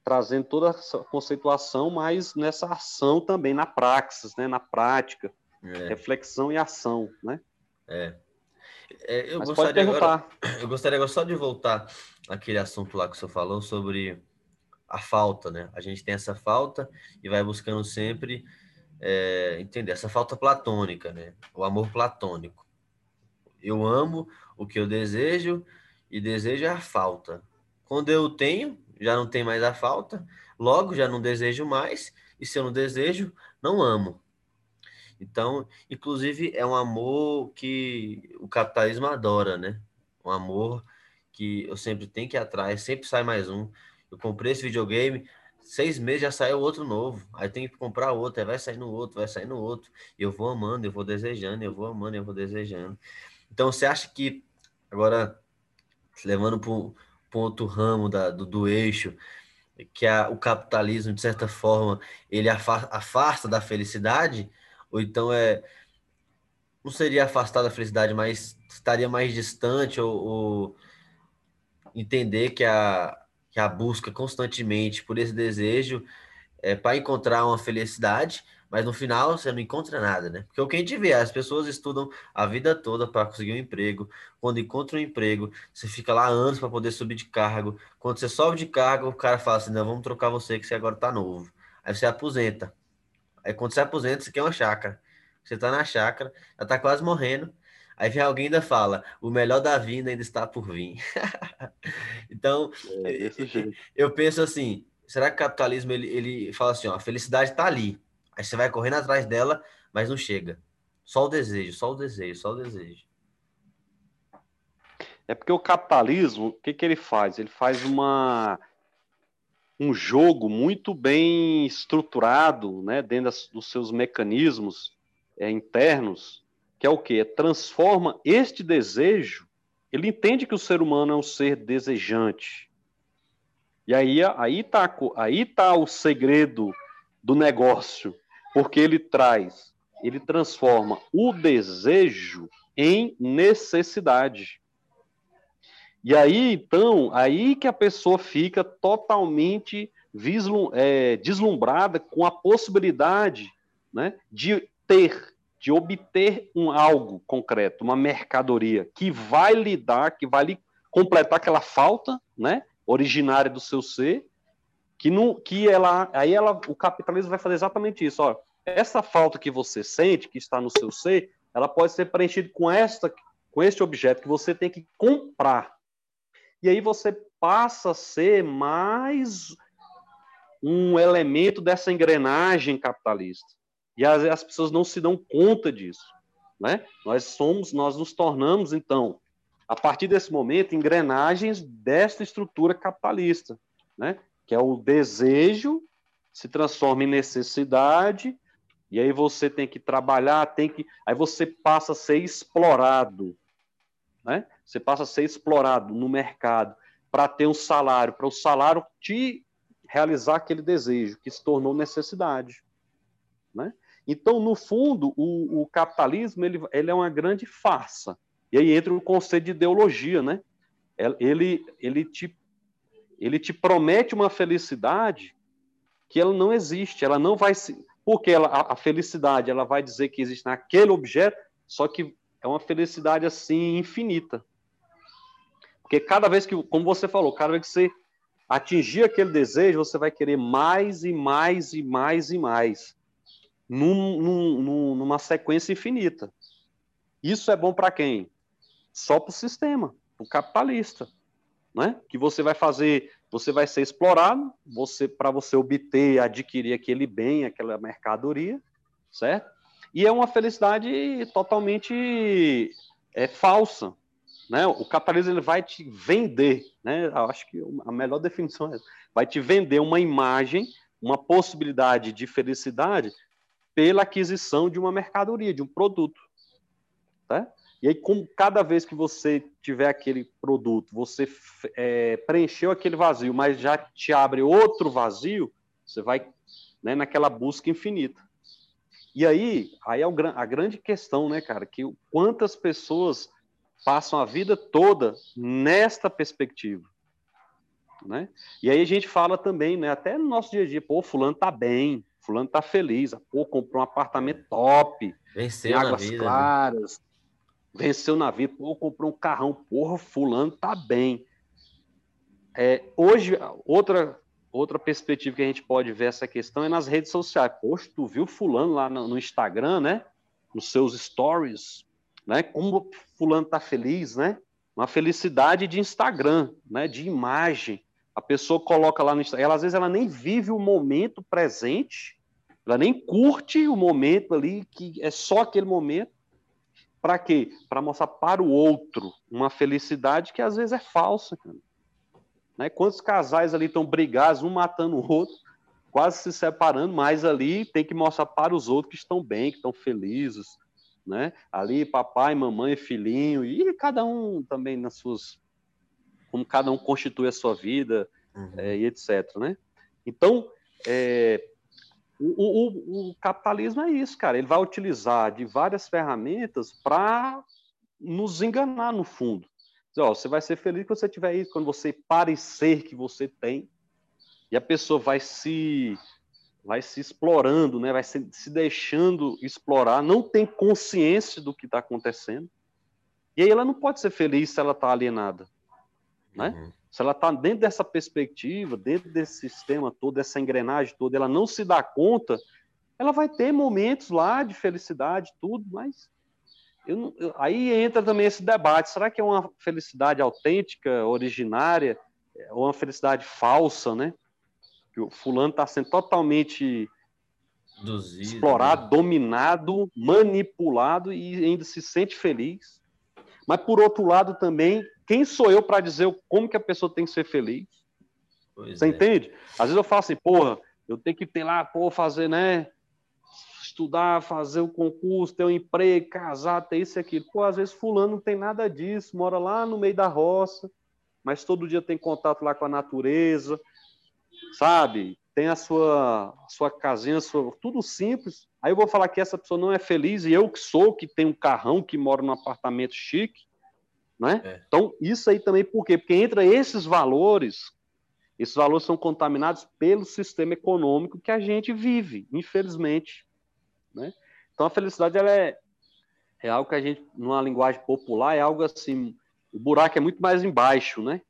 trazendo toda essa conceituação, mas nessa ação também, na praxis, né, na prática, é. reflexão e ação, né? É. é eu, mas gostaria agora, eu gostaria agora só de voltar àquele assunto lá que o senhor falou sobre a falta, né? A gente tem essa falta e vai buscando sempre é, entender essa falta platônica, né? O amor platônico. Eu amo o que eu desejo e desejo é a falta. Quando eu tenho, já não tem mais a falta, logo já não desejo mais, e se eu não desejo, não amo. Então, inclusive, é um amor que o capitalismo adora, né? Um amor que eu sempre tenho que ir atrás, sempre sai mais um. Eu comprei esse videogame, seis meses já saiu outro novo. Aí tem que comprar outro, aí vai sair no outro, vai sair no outro. Eu vou amando, eu vou desejando, eu vou amando, eu vou desejando. Então, você acha que, agora, levando para ponto ramo da, do, do eixo, que a, o capitalismo, de certa forma, ele afasta da felicidade, ou então é. Não seria afastar da felicidade, mas estaria mais distante, ou, ou entender que a, que a busca constantemente por esse desejo é para encontrar uma felicidade mas no final você não encontra nada, né? Porque o que a gente vê, as pessoas estudam a vida toda para conseguir um emprego. Quando encontra um emprego, você fica lá anos para poder subir de cargo. Quando você sobe de cargo, o cara fala assim: não, vamos trocar você que você agora está novo. Aí você aposenta. Aí quando você aposenta, você quer uma chácara. Você está na chácara, já está quase morrendo. Aí vem alguém ainda fala: o melhor da vida ainda está por vir. então, é, eu penso assim: será que o capitalismo ele, ele fala assim: ó, a felicidade está ali Aí você vai correndo atrás dela, mas não chega. Só o desejo, só o desejo, só o desejo. É porque o capitalismo, o que, que ele faz? Ele faz uma um jogo muito bem estruturado, né, dentro das, dos seus mecanismos é, internos, que é o que? Transforma este desejo. Ele entende que o ser humano é um ser desejante. E aí aí tá aí tá o segredo do negócio porque ele traz, ele transforma o desejo em necessidade. E aí, então, aí que a pessoa fica totalmente vislum, é, deslumbrada com a possibilidade né, de ter, de obter um algo concreto, uma mercadoria que vai lhe dar, que vai lhe completar aquela falta né, originária do seu ser, que não, que ela, aí ela, o capitalismo vai fazer exatamente isso, ó. Essa falta que você sente, que está no seu ser, ela pode ser preenchida com esta, com este objeto que você tem que comprar. E aí você passa a ser mais um elemento dessa engrenagem capitalista. E as, as pessoas não se dão conta disso, né? Nós somos, nós nos tornamos então, a partir desse momento, engrenagens desta estrutura capitalista, né? que é o desejo se transforma em necessidade, E aí você tem que trabalhar, tem que. Aí você passa a ser explorado. Né? Você passa a ser explorado no mercado para ter um salário, para o salário te realizar aquele desejo que se tornou necessidade. Né? Então, no fundo, o, o capitalismo ele, ele, é uma grande farsa. E aí entra o conceito de ideologia, né? Ele, ele, te, ele te promete uma felicidade que ela não existe, ela não vai se porque ela, a, a felicidade ela vai dizer que existe naquele objeto, só que é uma felicidade assim infinita. Porque cada vez que, como você falou, cada vez que você atingir aquele desejo, você vai querer mais e mais e mais e mais, num, num, numa sequência infinita. Isso é bom para quem? Só para o sistema, para o capitalista, né? Que você vai fazer você vai ser explorado, você para você obter, adquirir aquele bem, aquela mercadoria, certo? E é uma felicidade totalmente é, falsa, né? O capitalismo ele vai te vender, né? Eu acho que a melhor definição é essa. vai te vender uma imagem, uma possibilidade de felicidade pela aquisição de uma mercadoria, de um produto, tá? E aí, com cada vez que você tiver aquele produto, você é, preencheu aquele vazio, mas já te abre outro vazio, você vai né, naquela busca infinita. E aí, aí é a grande questão, né, cara, que quantas pessoas passam a vida toda nesta perspectiva, né? E aí a gente fala também, né, até no nosso dia a dia, pô, fulano tá bem, fulano tá feliz, pô, comprou um apartamento top, Venceu águas vida, né? claras, né? venceu na vida, pô, comprou um carrão, porra, fulano tá bem. É, hoje, outra, outra perspectiva que a gente pode ver essa questão é nas redes sociais. Poxa, tu viu fulano lá no, no Instagram, né? Nos seus stories, né? Como fulano tá feliz, né? Uma felicidade de Instagram, né? De imagem. A pessoa coloca lá no Instagram, ela, às vezes ela nem vive o momento presente, ela nem curte o momento ali, que é só aquele momento, para quê? Para mostrar para o outro uma felicidade que às vezes é falsa. Cara. Né? Quantos casais ali estão brigados, um matando o outro, quase se separando, mas ali tem que mostrar para os outros que estão bem, que estão felizes. Né? Ali, papai, mamãe, filhinho, e cada um também nas suas. Como cada um constitui a sua vida, uhum. é, e etc. Né? Então, é, o, o, o, capitalismo é isso, cara. Ele vai utilizar de várias ferramentas para nos enganar, no fundo. Dizer, ó, você vai ser feliz quando você tiver isso, quando você parecer que você tem. E a pessoa vai se vai se explorando, né? vai se, se deixando explorar, não tem consciência do que está acontecendo. E aí ela não pode ser feliz se ela está alienada. Né? Uhum. Se ela está dentro dessa perspectiva, dentro desse sistema todo, dessa engrenagem toda, ela não se dá conta, ela vai ter momentos lá de felicidade, tudo, mas eu, eu, aí entra também esse debate: será que é uma felicidade autêntica, originária, ou uma felicidade falsa, né? Que o fulano está sendo totalmente Duzido, explorado, né? dominado, manipulado e ainda se sente feliz. Mas por outro lado também quem sou eu para dizer como que a pessoa tem que ser feliz? Pois Você é. entende? Às vezes eu falo assim, porra, eu tenho que ter lá, pô, fazer, né? Estudar, fazer o concurso, ter um emprego, casar, ter isso e aquilo. Pô, às vezes fulano não tem nada disso, mora lá no meio da roça, mas todo dia tem contato lá com a natureza, sabe? Tem a sua, a sua casinha, sua, tudo simples. Aí eu vou falar que essa pessoa não é feliz e eu que sou, que tenho um carrão, que moro num apartamento chique, né? É. Então, isso aí também por quê? Porque entra esses valores, esses valores são contaminados pelo sistema econômico que a gente vive, infelizmente. Né? Então, a felicidade ela é, é algo que a gente, numa linguagem popular, é algo assim, o buraco é muito mais embaixo, né?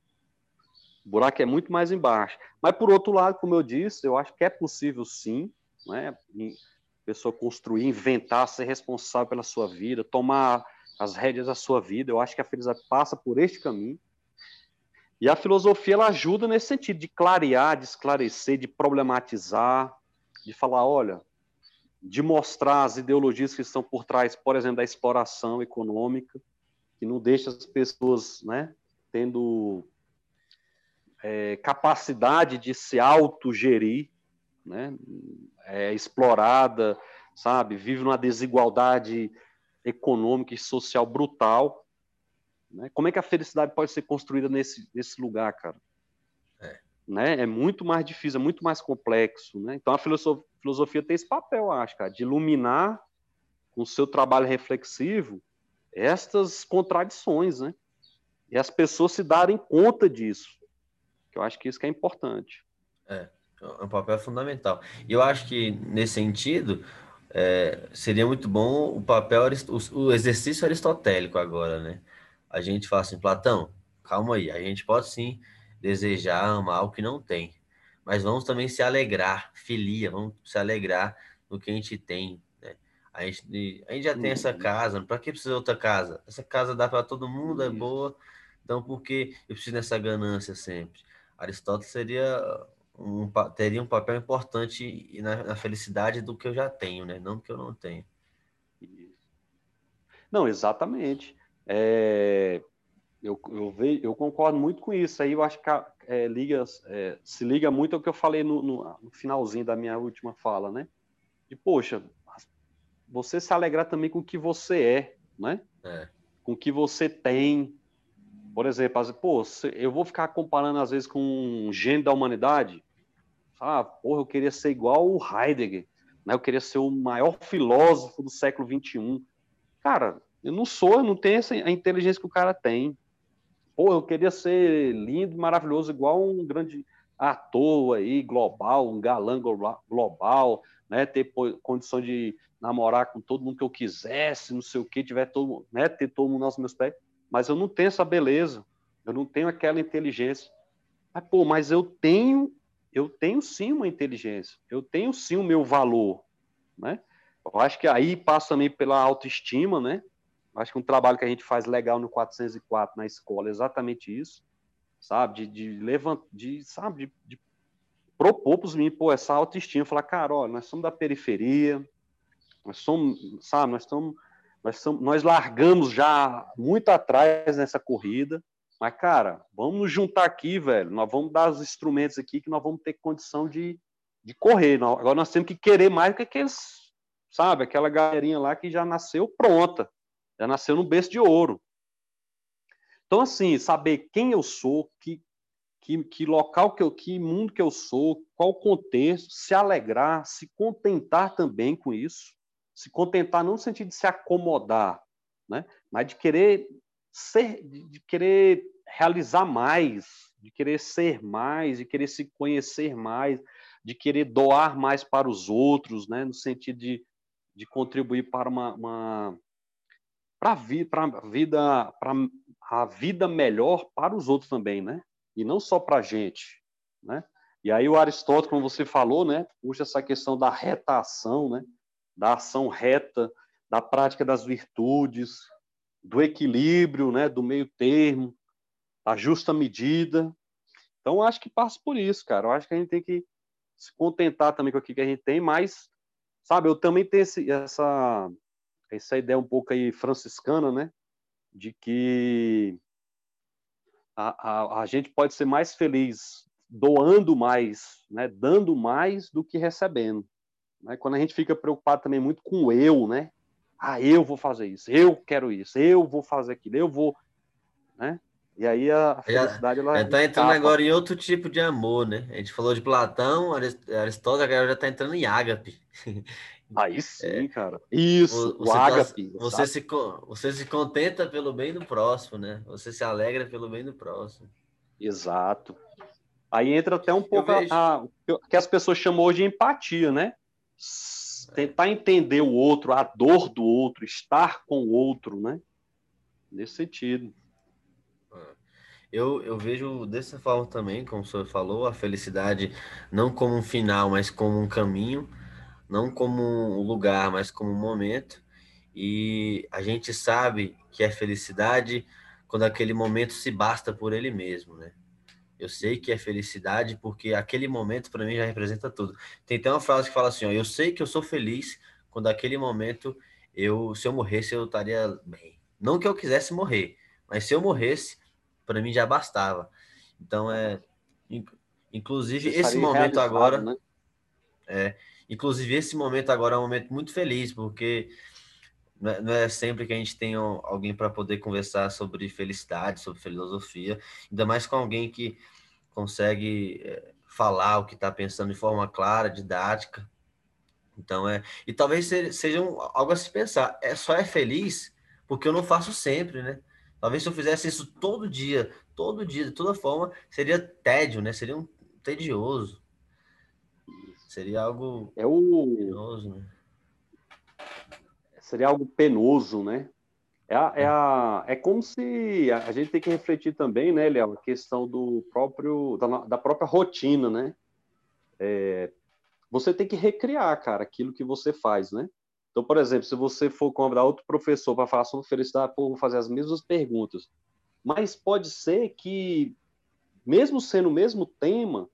O buraco é muito mais embaixo. Mas, por outro lado, como eu disse, eu acho que é possível sim, né? Pessoa construir, inventar, ser responsável pela sua vida, tomar as rédeas da sua vida. Eu acho que a felicidade passa por este caminho. E a filosofia ela ajuda nesse sentido de clarear, de esclarecer, de problematizar, de falar, olha, de mostrar as ideologias que estão por trás, por exemplo, da exploração econômica, que não deixa as pessoas, né, tendo é, capacidade de se autogerir, né, é, explorada, sabe? Vive numa desigualdade econômica e social brutal. Né? Como é que a felicidade pode ser construída nesse, nesse lugar, cara? É. Né? é muito mais difícil, é muito mais complexo. Né? Então a filosofia, filosofia tem esse papel, acho, cara, de iluminar com o seu trabalho reflexivo estas contradições, né? E as pessoas se darem conta disso. Que eu acho que isso que é importante. É, é um papel fundamental. E eu acho que, nesse sentido, é, seria muito bom o papel, o exercício aristotélico agora, né? A gente fala assim, Platão, calma aí, a gente pode sim desejar amar o que não tem, mas vamos também se alegrar, filia, vamos se alegrar no que a gente tem, né? A gente, a gente já tem essa uhum. casa, para que precisa outra casa? Essa casa dá para todo mundo, é boa, então por que eu preciso dessa ganância sempre? Aristóteles seria um, teria um papel importante na, na, felicidade do que eu já tenho, né? Não do que eu não tenho. Não, exatamente. É, eu, eu, eu concordo muito com isso. Aí eu acho que é, liga, é, se liga muito ao que eu falei no, no, no, finalzinho da minha última fala, né? De, poxa, você se alegrar também com o que você é, né? É. Com o que você tem. Por exemplo, pô, eu vou ficar comparando às vezes com um gênio da humanidade ah, porra, eu queria ser igual o Heidegger, né? Eu queria ser o maior filósofo do século XXI. Cara, eu não sou, eu não tenho essa, a inteligência que o cara tem. Pô, eu queria ser lindo, maravilhoso, igual um grande ator aí, global, um galã global, né? Ter condição de namorar com todo mundo que eu quisesse, não sei o que, tiver todo, né? Ter todo mundo aos meus pés. Mas eu não tenho essa beleza, eu não tenho aquela inteligência. Mas, pô, mas eu tenho eu tenho sim uma inteligência, eu tenho sim o meu valor, né? Eu acho que aí passa também pela autoestima, né? Eu acho que um trabalho que a gente faz legal no 404 na escola é exatamente isso, sabe? De, de levantar, de, sabe? De, de propor para os meninos, pô, essa autoestima, falar, cara, olha, nós somos da periferia, nós somos, sabe? Nós estamos, nós, somos, nós largamos já muito atrás nessa corrida, mas, cara, vamos nos juntar aqui, velho. Nós vamos dar os instrumentos aqui que nós vamos ter condição de, de correr. Agora nós temos que querer mais do que aqueles, sabe, aquela galerinha lá que já nasceu pronta, já nasceu no berço de ouro. Então, assim, saber quem eu sou, que, que, que local que eu, que mundo que eu sou, qual contexto, se alegrar, se contentar também com isso, se contentar não no sentido de se acomodar, né? mas de querer ser, de querer realizar mais, de querer ser mais, de querer se conhecer mais, de querer doar mais para os outros, né? no sentido de, de contribuir para uma, uma para vi, a vida para a vida melhor para os outros também, né? E não só para a gente, né? E aí o Aristóteles, como você falou, né, puxa essa questão da reta ação, né? Da ação reta, da prática das virtudes, do equilíbrio, né, do meio termo, a justa medida. Então, acho que passa por isso, cara. Eu acho que a gente tem que se contentar também com o que a gente tem, mas, sabe, eu também tenho esse, essa, essa ideia um pouco aí franciscana, né, de que a, a, a gente pode ser mais feliz doando mais, né, dando mais do que recebendo. Né? Quando a gente fica preocupado também muito com o eu, né, ah, eu vou fazer isso, eu quero isso, eu vou fazer aquilo, eu vou, né? E aí a felicidade ela está entrando agora em outro tipo de amor, né? A gente falou de Platão, Aristóteles, agora já está entrando em ágape. Aí sim, é, cara. Isso, você o tá ágape. Você, se, você se contenta pelo bem do próximo, né? Você se alegra pelo bem do próximo. Exato. Aí entra até um pouco vejo... a, a, que as pessoas chamam hoje de empatia, né? Tentar entender o outro, a dor do outro, estar com o outro, né? Nesse sentido. É. Eu, eu vejo dessa forma também, como o senhor falou, a felicidade não como um final, mas como um caminho, não como um lugar, mas como um momento. E a gente sabe que é felicidade quando aquele momento se basta por ele mesmo, né? Eu sei que é felicidade porque aquele momento para mim já representa tudo. Tem até uma frase que fala assim, ó, eu sei que eu sou feliz quando aquele momento eu, se eu morresse, eu estaria bem. Não que eu quisesse morrer, mas se eu morresse, para mim já bastava. Então é, inclusive esse momento agora, né? é, Inclusive, esse momento agora é um momento muito feliz, porque não é, é sempre que a gente tem alguém para poder conversar sobre felicidade, sobre filosofia, ainda mais com alguém que consegue é, falar o que está pensando de forma clara, didática. Então é. E talvez seja um, algo a se pensar. É só é feliz porque eu não faço sempre, né? Talvez se eu fizesse isso todo dia, todo dia, de toda forma, seria tédio, né? Seria um tedioso. Seria algo é o penoso, né? Seria algo penoso, né? É, a, é, a, é como se a, gente tem que refletir também, né, Léo, a questão do próprio da, da própria rotina, né? É, você tem que recriar, cara, aquilo que você faz, né? Então, por exemplo, se você for convidar outro professor para falar sobre felicidade, pô, vou fazer as mesmas perguntas. Mas pode ser que, mesmo sendo o mesmo tema,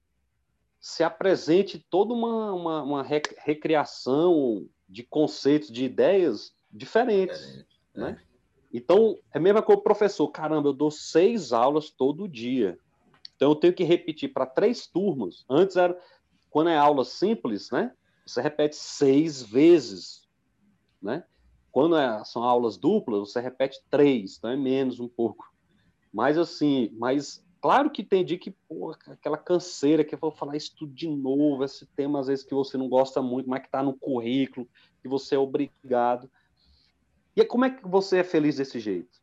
se apresente toda uma, uma, uma recriação de conceitos, de ideias diferentes, é, né? É. Então, é a mesma coisa o professor. Caramba, eu dou seis aulas todo dia. Então, eu tenho que repetir para três turmas. Antes era, quando é aula simples, né? Você repete seis vezes né? Quando é, são aulas duplas, você repete três, então é menos um pouco. Mas assim, mas claro que tem dia que, pô, aquela canseira que eu vou falar isso tudo de novo, esse tema às vezes que você não gosta muito, mas que está no currículo, que você é obrigado. E como é que você é feliz desse jeito?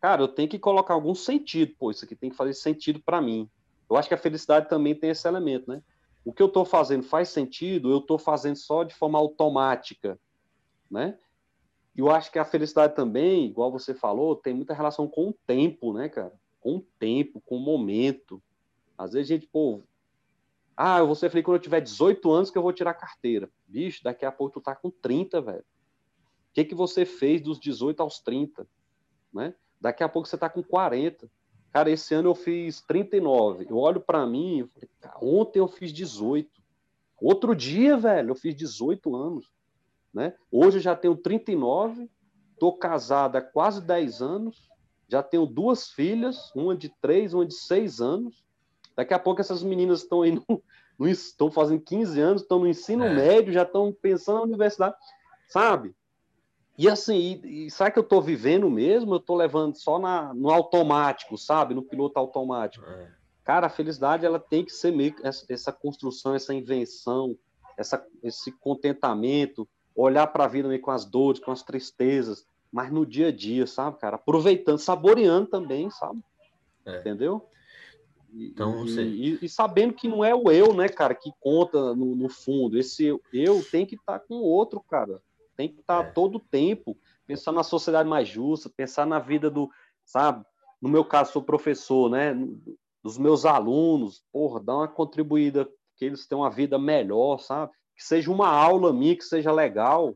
Cara, eu tenho que colocar algum sentido, pô, isso aqui tem que fazer sentido para mim. Eu acho que a felicidade também tem esse elemento, né? O que eu estou fazendo faz sentido, eu estou fazendo só de forma automática, né? E eu acho que a felicidade também, igual você falou, tem muita relação com o tempo, né, cara? Com o tempo, com o momento. Às vezes a gente, pô, ah, eu vou ser feliz quando eu tiver 18 anos que eu vou tirar a carteira. Bicho, daqui a pouco tu tá com 30, velho. O que, que você fez dos 18 aos 30? Né? Daqui a pouco você tá com 40. Cara, esse ano eu fiz 39. Eu olho para mim, ontem eu fiz 18. Outro dia, velho, eu fiz 18 anos. Né? Hoje eu já tenho 39, estou casada há quase 10 anos, já tenho duas filhas, uma de 3, uma de 6 anos. Daqui a pouco essas meninas estão aí no, no, estão fazendo 15 anos, estão no ensino é. médio, já estão pensando na universidade, sabe? E assim, e, e sabe que eu estou vivendo mesmo? Eu estou levando só na, no automático, sabe? No piloto automático. É. Cara, a felicidade ela tem que ser meio essa, essa construção, essa invenção, essa, esse contentamento, olhar para a vida meio com as dores, com as tristezas, mas no dia a dia, sabe, cara? Aproveitando, saboreando também, sabe? É. Entendeu? E, então, você... e, e, sabendo que não é o eu, né, cara, que conta no, no fundo. Esse eu, tem que estar tá com o outro, cara. Tem que estar tá é. todo o tempo pensar na sociedade mais justa, pensar na vida do, sabe? No meu caso, sou professor, né? Dos meus alunos, porra, dar uma contribuída que eles tenham uma vida melhor, sabe? que seja uma aula minha, que seja legal,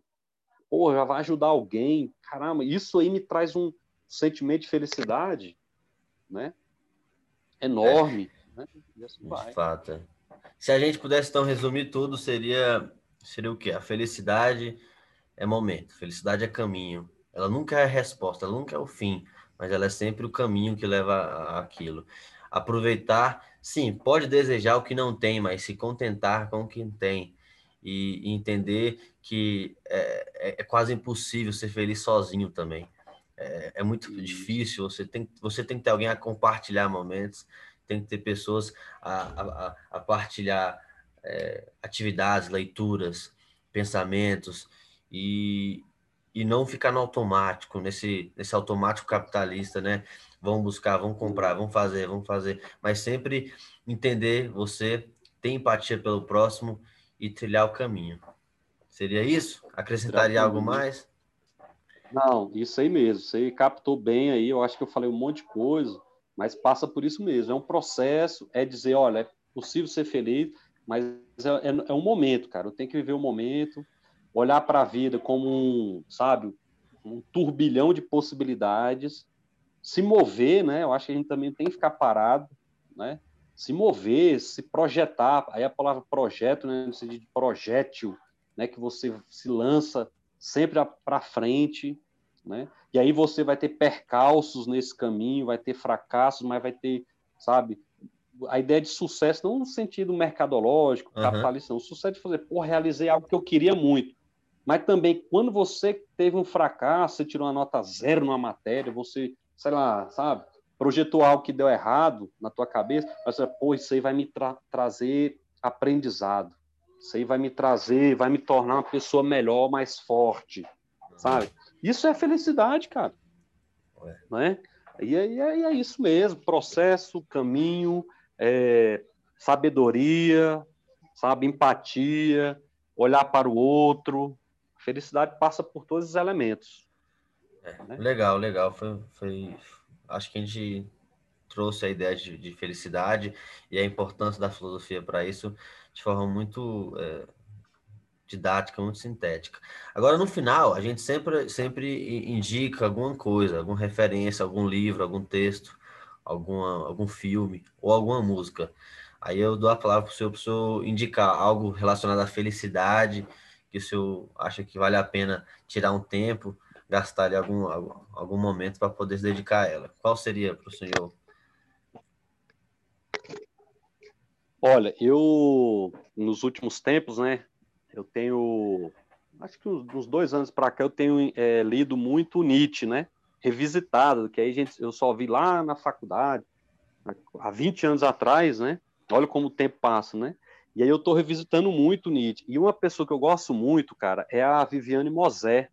pô, já vai ajudar alguém. Caramba, isso aí me traz um sentimento de felicidade, né? Enorme. É. Né? Assim de fato. É. Se a gente pudesse então resumir tudo, seria seria o quê? A felicidade é momento, felicidade é caminho. Ela nunca é a resposta, ela nunca é o fim, mas ela é sempre o caminho que leva àquilo. Aproveitar, sim, pode desejar o que não tem, mas se contentar com o que tem e, e entender que é, é, é, quase impossível ser feliz sozinho também. É, é muito difícil, você tem, você tem que ter alguém a compartilhar momentos, tem que ter pessoas a, a, a partilhar é, atividades, leituras, pensamentos e, e não ficar no automático, nesse, nesse automático capitalista, né? Vão buscar, vão comprar, vão fazer, vão fazer, mas sempre entender você, ter empatia pelo próximo e trilhar o caminho. Seria isso? Acrescentaria algo mais? Não, isso aí mesmo. Você captou bem aí. Eu acho que eu falei um monte de coisa, mas passa por isso mesmo. É um processo, é dizer, olha, é possível ser feliz, mas é, é, é um momento, cara. Eu tenho que viver o um momento, olhar para a vida como um, sabe, um turbilhão de possibilidades, se mover, né? Eu acho que a gente também tem que ficar parado, né? Se mover, se projetar. Aí a palavra projeto, né, no sentido de projétil, né, que você se lança sempre para frente, né? E aí você vai ter percalços nesse caminho, vai ter fracassos, mas vai ter, sabe, a ideia de sucesso, não no sentido mercadológico, uhum. capitalista, não. O sucesso de fazer, pô, realizei algo que eu queria muito. Mas também, quando você teve um fracasso, você tirou uma nota zero numa matéria, você, sei lá, sabe, projetou algo que deu errado na tua cabeça, mas pô, isso aí vai me tra trazer aprendizado. Isso aí vai me trazer, vai me tornar uma pessoa melhor, mais forte, sabe? Isso é felicidade, cara. Ué. Né? E é, é, é, isso mesmo, processo, caminho, é, sabedoria, sabe, empatia, olhar para o outro. Felicidade passa por todos os elementos. É, né? Legal, legal. Foi, foi, acho que a gente trouxe a ideia de, de felicidade e a importância da filosofia para isso de forma muito é, didática, muito sintética. Agora, no final, a gente sempre, sempre indica alguma coisa, alguma referência, algum livro, algum texto, alguma, algum filme ou alguma música. Aí eu dou a palavra para o senhor, para o senhor indicar algo relacionado à felicidade, que o senhor acha que vale a pena tirar um tempo, gastar ali algum, algum momento para poder se dedicar a ela. Qual seria para o senhor? Olha, eu nos últimos tempos, né, eu tenho, acho que uns dois anos para cá, eu tenho é, lido muito Nietzsche, né, revisitado, que aí gente, eu só vi lá na faculdade, há 20 anos atrás, né, olha como o tempo passa, né, e aí eu estou revisitando muito Nietzsche. E uma pessoa que eu gosto muito, cara, é a Viviane Mosé,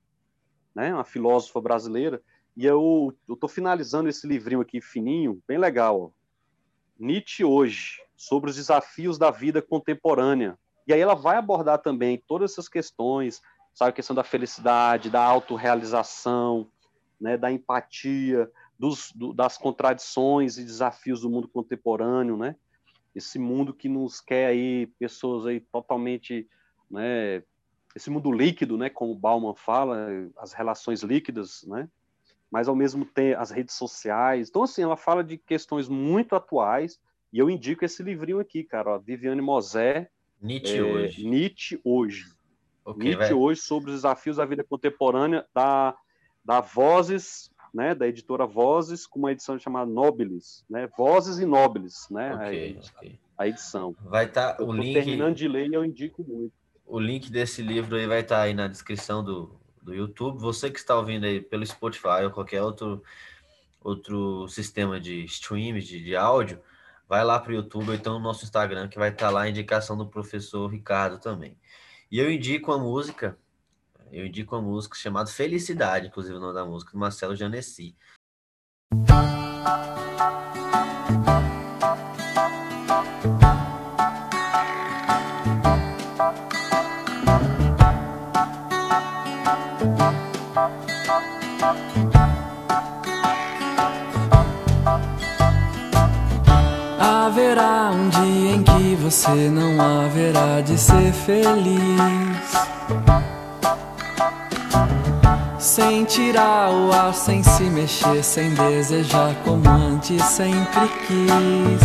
né, uma filósofa brasileira, e eu estou finalizando esse livrinho aqui fininho, bem legal, ó. Nietzsche hoje, sobre os desafios da vida contemporânea. E aí ela vai abordar também todas essas questões, sabe, a questão da felicidade, da autorrealização, né, da empatia, dos, do, das contradições e desafios do mundo contemporâneo, né? Esse mundo que nos quer aí pessoas aí totalmente, né, esse mundo líquido, né, como Bauman fala, as relações líquidas, né? Mas ao mesmo tempo as redes sociais. Então assim, ela fala de questões muito atuais e eu indico esse livrinho aqui, cara, ó, Viviane Mosé. Nietzsche é, hoje. Nietzsche hoje. Okay, Nietzsche hoje sobre os desafios da vida contemporânea da, da Vozes, né, da editora Vozes, com uma edição chamada Nobilis, né, Vozes e Nobilis, né, okay, a, okay. a, edição. Vai estar tá, o link. Terminando de ler, eu indico muito. O link desse livro aí vai estar tá aí na descrição do, do YouTube. Você que está ouvindo aí pelo Spotify ou qualquer outro outro sistema de streaming de, de áudio, vai lá para o YouTube ou então no nosso Instagram, que vai estar tá lá a indicação do professor Ricardo também. E eu indico a música, eu indico a música chamada Felicidade, inclusive o nome da música, do Marcelo Janessi. Você não haverá de ser feliz. Sem tirar o ar, sem se mexer, sem desejar como antes sempre quis.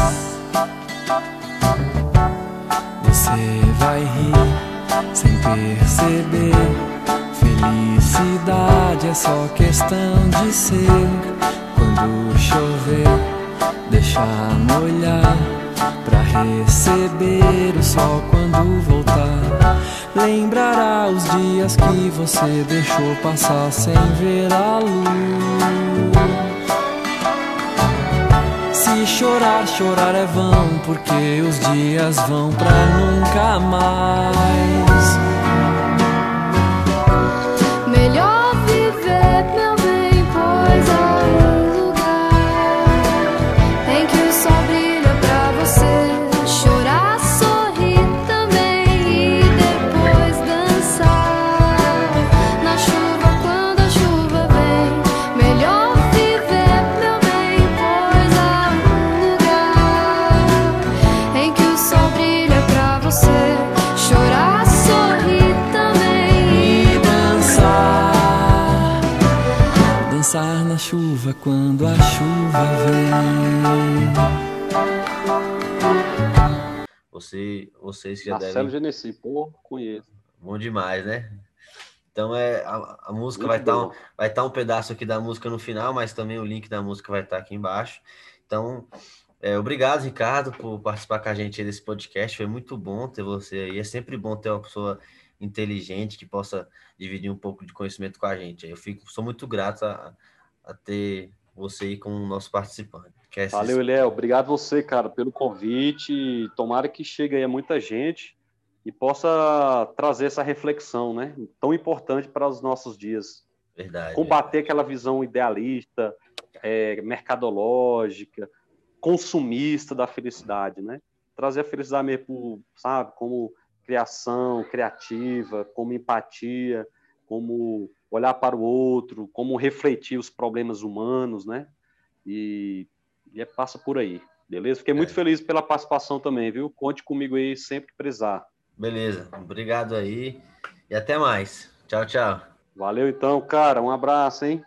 Você vai rir sem perceber. Felicidade é só questão de ser. Quando chover, deixar molhar receber o sol quando voltar. Lembrará os dias que você deixou passar sem ver a luz. Se chorar, chorar é vão, porque os dias vão pra nunca mais. Você, vocês já Marcelo devem... Genesi, pô, conheço. Bom demais, né? Então é a, a música vai estar tá um, tá um pedaço aqui da música no final, mas também o link da música vai estar tá aqui embaixo. Então É, obrigado, Ricardo, por participar com a gente desse podcast. Foi muito bom ter você aí. É sempre bom ter uma pessoa inteligente que possa dividir um pouco de conhecimento com a gente. Eu fico, sou muito grato a, a ter você aí como nosso participante. Valeu, Léo. Obrigado você, cara, pelo convite. Tomara que chegue aí a muita gente e possa trazer essa reflexão, né? Tão importante para os nossos dias. Verdade. Combater aquela visão idealista, é, mercadológica, consumista da felicidade, né? Trazer a felicidade mesmo, sabe, como criação criativa, como empatia, como olhar para o outro, como refletir os problemas humanos, né? E, e é, passa por aí, beleza? Fiquei muito é. feliz pela participação também, viu? Conte comigo aí sempre que precisar. Beleza, obrigado aí e até mais. Tchau, tchau. Valeu então, cara. Um abraço, hein?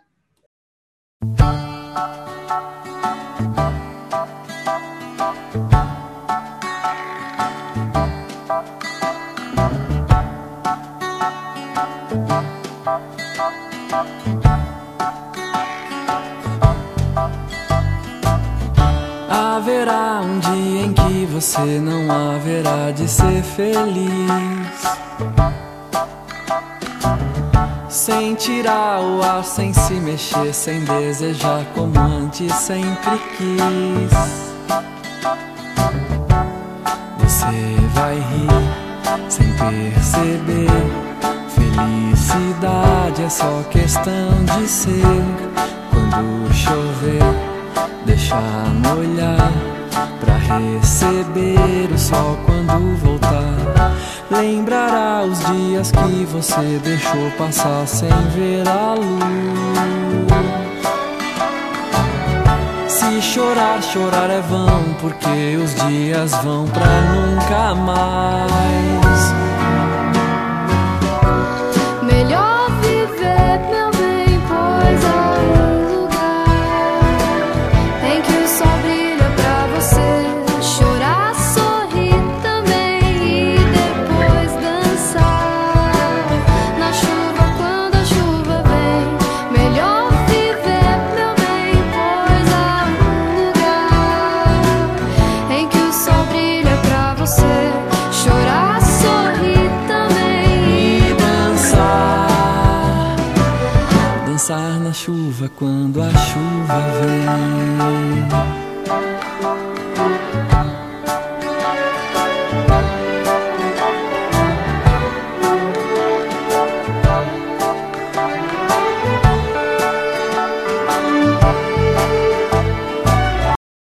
Haverá um dia em que você não haverá de ser feliz. Sem tirar o ar, sem se mexer, sem desejar como antes sempre quis. Você vai rir sem perceber. Felicidade é só questão de ser. Quando chover deixar molhar pra receber o sol quando voltar. Lembrará os dias que você deixou passar sem ver a luz. Se chorar, chorar é vão, porque os dias vão pra nunca mais. Quando a chuva vem.